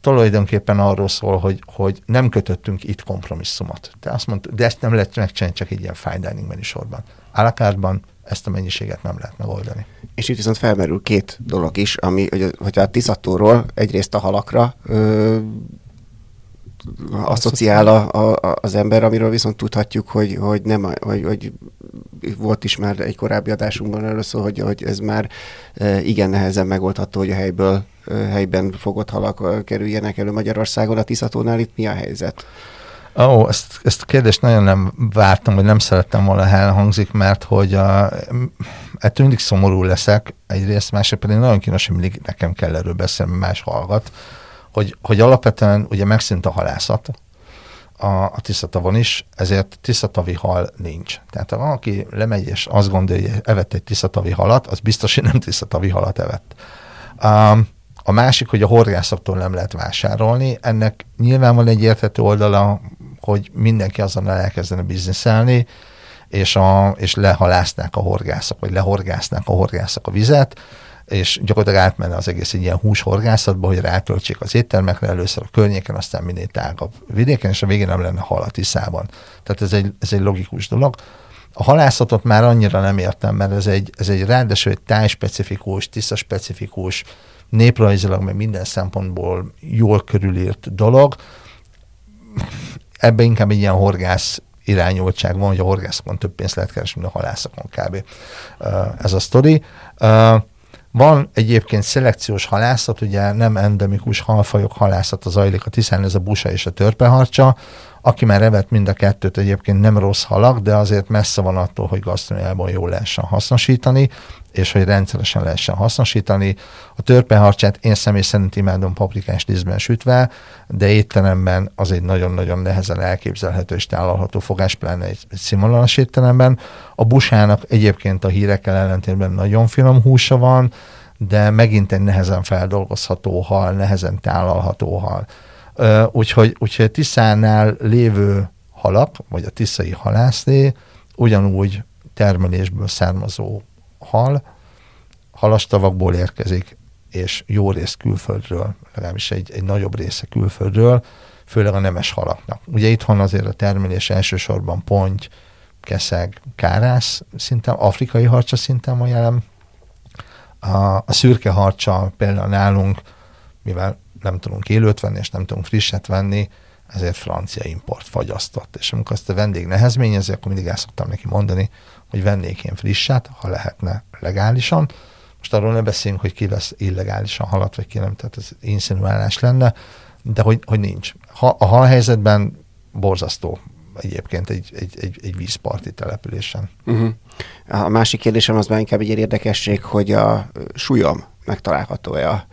tulajdonképpen arról szól, hogy, hogy nem kötöttünk itt kompromisszumot. Te azt mondta, de ezt nem lehet megcsinálni csak egy ilyen fine dining menisorban. Alakártban ezt a mennyiséget nem lehet megoldani. És itt viszont felmerül két dolog is, ami, hogy, hogy a tiszatóról egyrészt a halakra ö, asszociál a, a, az ember, amiről viszont tudhatjuk, hogy, hogy, nem, hogy, hogy volt is már egy korábbi adásunkban először, szó, hogy, hogy ez már igen nehezen megoldható, hogy a helyből, helyben fogott halak kerüljenek elő Magyarországon. A Tiszatónál itt mi a helyzet? Ó, oh, ezt, ezt a kérdést nagyon nem vártam, vagy nem szerettem volna elhangzik, mert hogy a, ettől mindig szomorú leszek egyrészt, másrészt pedig nagyon kínos, hogy mindig nekem kell erről beszélni, más hallgat hogy, hogy alapvetően ugye megszűnt a halászat a, a tisztatavon is, ezért tisztatavi hal nincs. Tehát ha valaki lemegy és azt gondolja, hogy evett egy tisztatavi halat, az biztos, hogy nem tisztatavi halat evett. Um, a másik, hogy a horgászoktól nem lehet vásárolni, ennek nyilván van egy érthető oldala, hogy mindenki azonnal elkezdene bizniszelni, és, a, és lehalásznák a horgászok, vagy lehorgásznák a horgászok a vizet, és gyakorlatilag átmenne az egész egy ilyen húshorgászatba, hogy rátöltsék az éttermekre először a környéken, aztán minél tágabb vidéken, és a végén nem lenne hal a tiszában. Tehát ez egy, ez egy logikus dolog. A halászatot már annyira nem értem, mert ez egy, ez egy ráadásul egy tájspecifikus, tiszaspecifikus, néprajzilag, meg minden szempontból jól körülírt dolog. Ebben inkább egy ilyen horgász irányultság van, hogy a horgászokon több pénzt lehet keresni, mint a halászokon kb. Ez a sztori. Van egyébként szelekciós halászat, ugye nem endemikus halfajok halászata zajlik a Tiszán, ez a busa és a törpeharcsa. Aki már evett mind a kettőt, egyébként nem rossz halak, de azért messze van attól, hogy gasztronójában jól lehessen hasznosítani, és hogy rendszeresen lehessen hasznosítani. A törpeharcsát én személy szerint imádom paprikás tízben sütve, de étteremben az egy nagyon-nagyon nehezen elképzelhető és tálalható fogás, pláne egy, egy színvonalas étteremben. A busának egyébként a hírekkel ellentétben nagyon finom húsa van, de megint egy nehezen feldolgozható hal, nehezen tálalható hal. Úgyhogy, úgyhogy Tiszánál lévő halak, vagy a tiszai halászlé ugyanúgy termelésből származó hal, halastavakból érkezik, és jó rész külföldről, legalábbis egy, egy nagyobb része külföldről, főleg a nemes halaknak. Ugye itthon azért a termelés elsősorban ponty, keszeg, kárász szinten, afrikai harcsa szinten van jelen. A, a szürke harcsa például nálunk, mivel nem tudunk élőt venni, és nem tudunk frisset venni, ezért francia import fagyasztott. És amikor azt a vendég nehezményezi, akkor mindig el szoktam neki mondani, hogy vennék én frissát, ha lehetne legálisan. Most arról ne beszéljünk, hogy ki lesz illegálisan halat, vagy ki nem, tehát ez inszinuálás lenne, de hogy, hogy nincs. Ha, a halhelyzetben borzasztó egyébként egy, egy, egy, egy vízparti településen. Uh-huh. A másik kérdésem az már inkább egy érdekesség, hogy a súlyom megtalálható-e.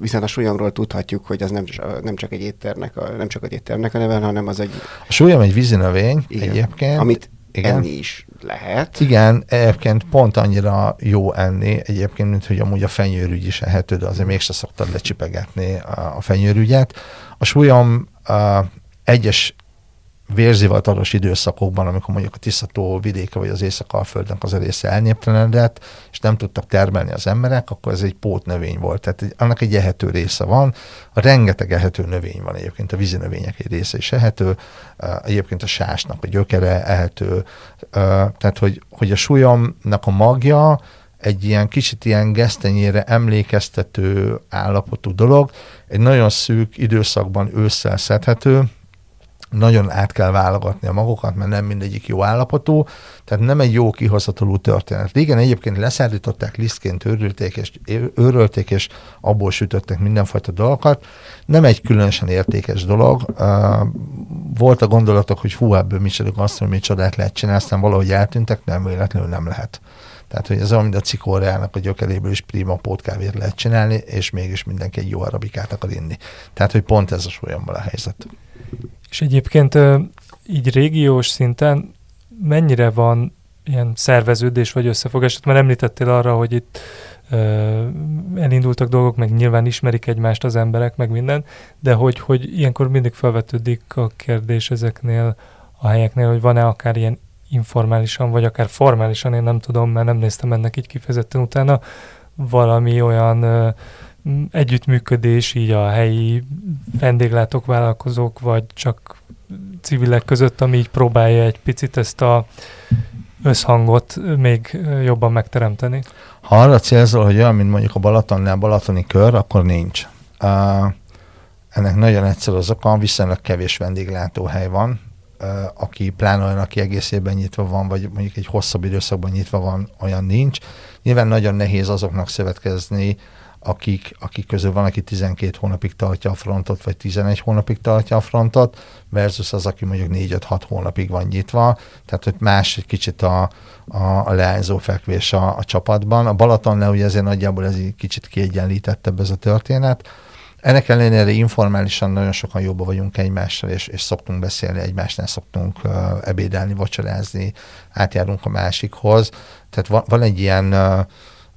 Viszont a súlyomról tudhatjuk, hogy az nem, nem csak egy étternek, a, nem csak egy étternek a neve, hanem az egy... A súlyom egy vízinövény igen, egyébként. Amit igen. enni is lehet. Igen, egyébként pont annyira jó enni, egyébként, mint hogy amúgy a fenyőrügy is ehető, de azért mégse szoktad lecsipegetni a, a fenyőrügyet. A súlyom a, egyes vérzivatalos időszakokban, amikor mondjuk a Tiszató vidéke vagy az Észak-Alföldnek az a része elnéptelenedett, és nem tudtak termelni az emberek, akkor ez egy pótnövény volt. Tehát annak egy ehető része van. A rengeteg ehető növény van egyébként, a vízi növények egy része is ehető, egyébként a sásnak a gyökere ehető. Tehát, hogy, hogy a súlyomnak a magja, egy ilyen kicsit ilyen gesztenyére emlékeztető állapotú dolog, egy nagyon szűk időszakban ősszel szedhető, nagyon át kell válogatni a magokat, mert nem mindegyik jó állapotú, tehát nem egy jó kihozatalú történet. Régen egyébként leszállították lisztként, őrülték és, őrölték, és abból sütöttek mindenfajta dolgokat. Nem egy különösen értékes dolog. Volt a gondolatok, hogy fú, ebből mi azt, hogy mi csodát lehet csinálni, aztán valahogy eltűntek, nem véletlenül nem lehet. Tehát, hogy ez olyan, mint a cikóreának a gyökeréből is prima pótkávét lehet csinálni, és mégis mindenki egy jó arabikát akar inni. Tehát, hogy pont ez a súlyomban a helyzet. És egyébként így régiós szinten mennyire van ilyen szerveződés vagy összefogás? Mert említettél arra, hogy itt elindultak dolgok, meg nyilván ismerik egymást az emberek, meg minden, de hogy, hogy ilyenkor mindig felvetődik a kérdés ezeknél a helyeknél, hogy van-e akár ilyen informálisan, vagy akár formálisan, én nem tudom, mert nem néztem ennek így kifejezetten utána, valami olyan együttműködés így a helyi vendéglátók, vállalkozók, vagy csak civilek között, ami így próbálja egy picit ezt a összhangot még jobban megteremteni? Ha arra célzol, hogy olyan, mint mondjuk a Balatonnál Balatoni kör, akkor nincs. Uh, ennek nagyon egyszerű az oka, viszonylag kevés vendéglátóhely van, uh, aki pláne aki egészében nyitva van, vagy mondjuk egy hosszabb időszakban nyitva van, olyan nincs. Nyilván nagyon nehéz azoknak szövetkezni, akik, akik közül van, aki 12 hónapig tartja a frontot, vagy 11 hónapig tartja a frontot, versus az, aki mondjuk 4-5-6 hónapig van nyitva, tehát hogy más egy kicsit a, a, a leányzó fekvés a, a csapatban. A Balatonnál ugye ezért nagyjából ez egy kicsit kiegyenlítettebb ez a történet. Ennek ellenére informálisan nagyon sokan jobban vagyunk egymással, és, és szoktunk beszélni egymásnál, szoktunk ebédelni, vacsorázni, átjárunk a másikhoz. Tehát van, van egy ilyen uh,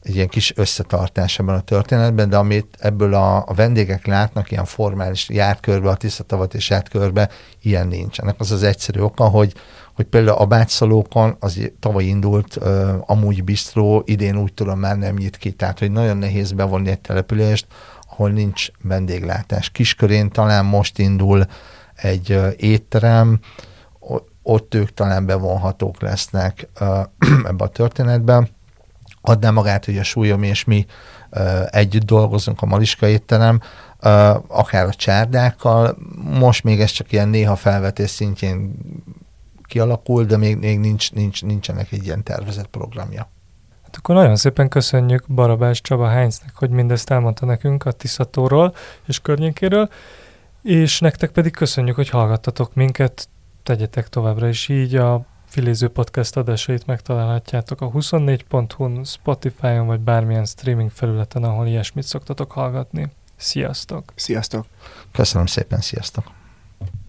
egy ilyen kis összetartás ebben a történetben, de amit ebből a, a vendégek látnak, ilyen formális járt körbe, a tisztatavat és járt körbe, ilyen nincs. Ennek az az egyszerű oka, hogy, hogy például a bácsalókon az tavaly indult uh, amúgy bistró, idén úgy tudom már nem nyit ki, tehát hogy nagyon nehéz bevonni egy települést, ahol nincs vendéglátás. Kiskörén talán most indul egy uh, étterem, ott ők talán bevonhatók lesznek uh, ebbe a történetbe adná magát, hogy a súlyom és mi együtt dolgozunk a Maliska étterem, akár a csárdákkal. Most még ez csak ilyen néha felvetés szintjén kialakul, de még, még nincs, nincs, nincsenek egy ilyen tervezett programja. Hát akkor nagyon szépen köszönjük Barabás Csaba Heinznek, hogy mindezt elmondta nekünk a Tiszatóról és környékéről, és nektek pedig köszönjük, hogy hallgattatok minket, tegyetek továbbra is így a Filéző podcast adásait megtalálhatjátok a 24.hu-n, Spotify-on vagy bármilyen streaming felületen, ahol ilyesmit szoktatok hallgatni. Sziasztok! Sziasztok! Köszönöm szépen, sziasztok!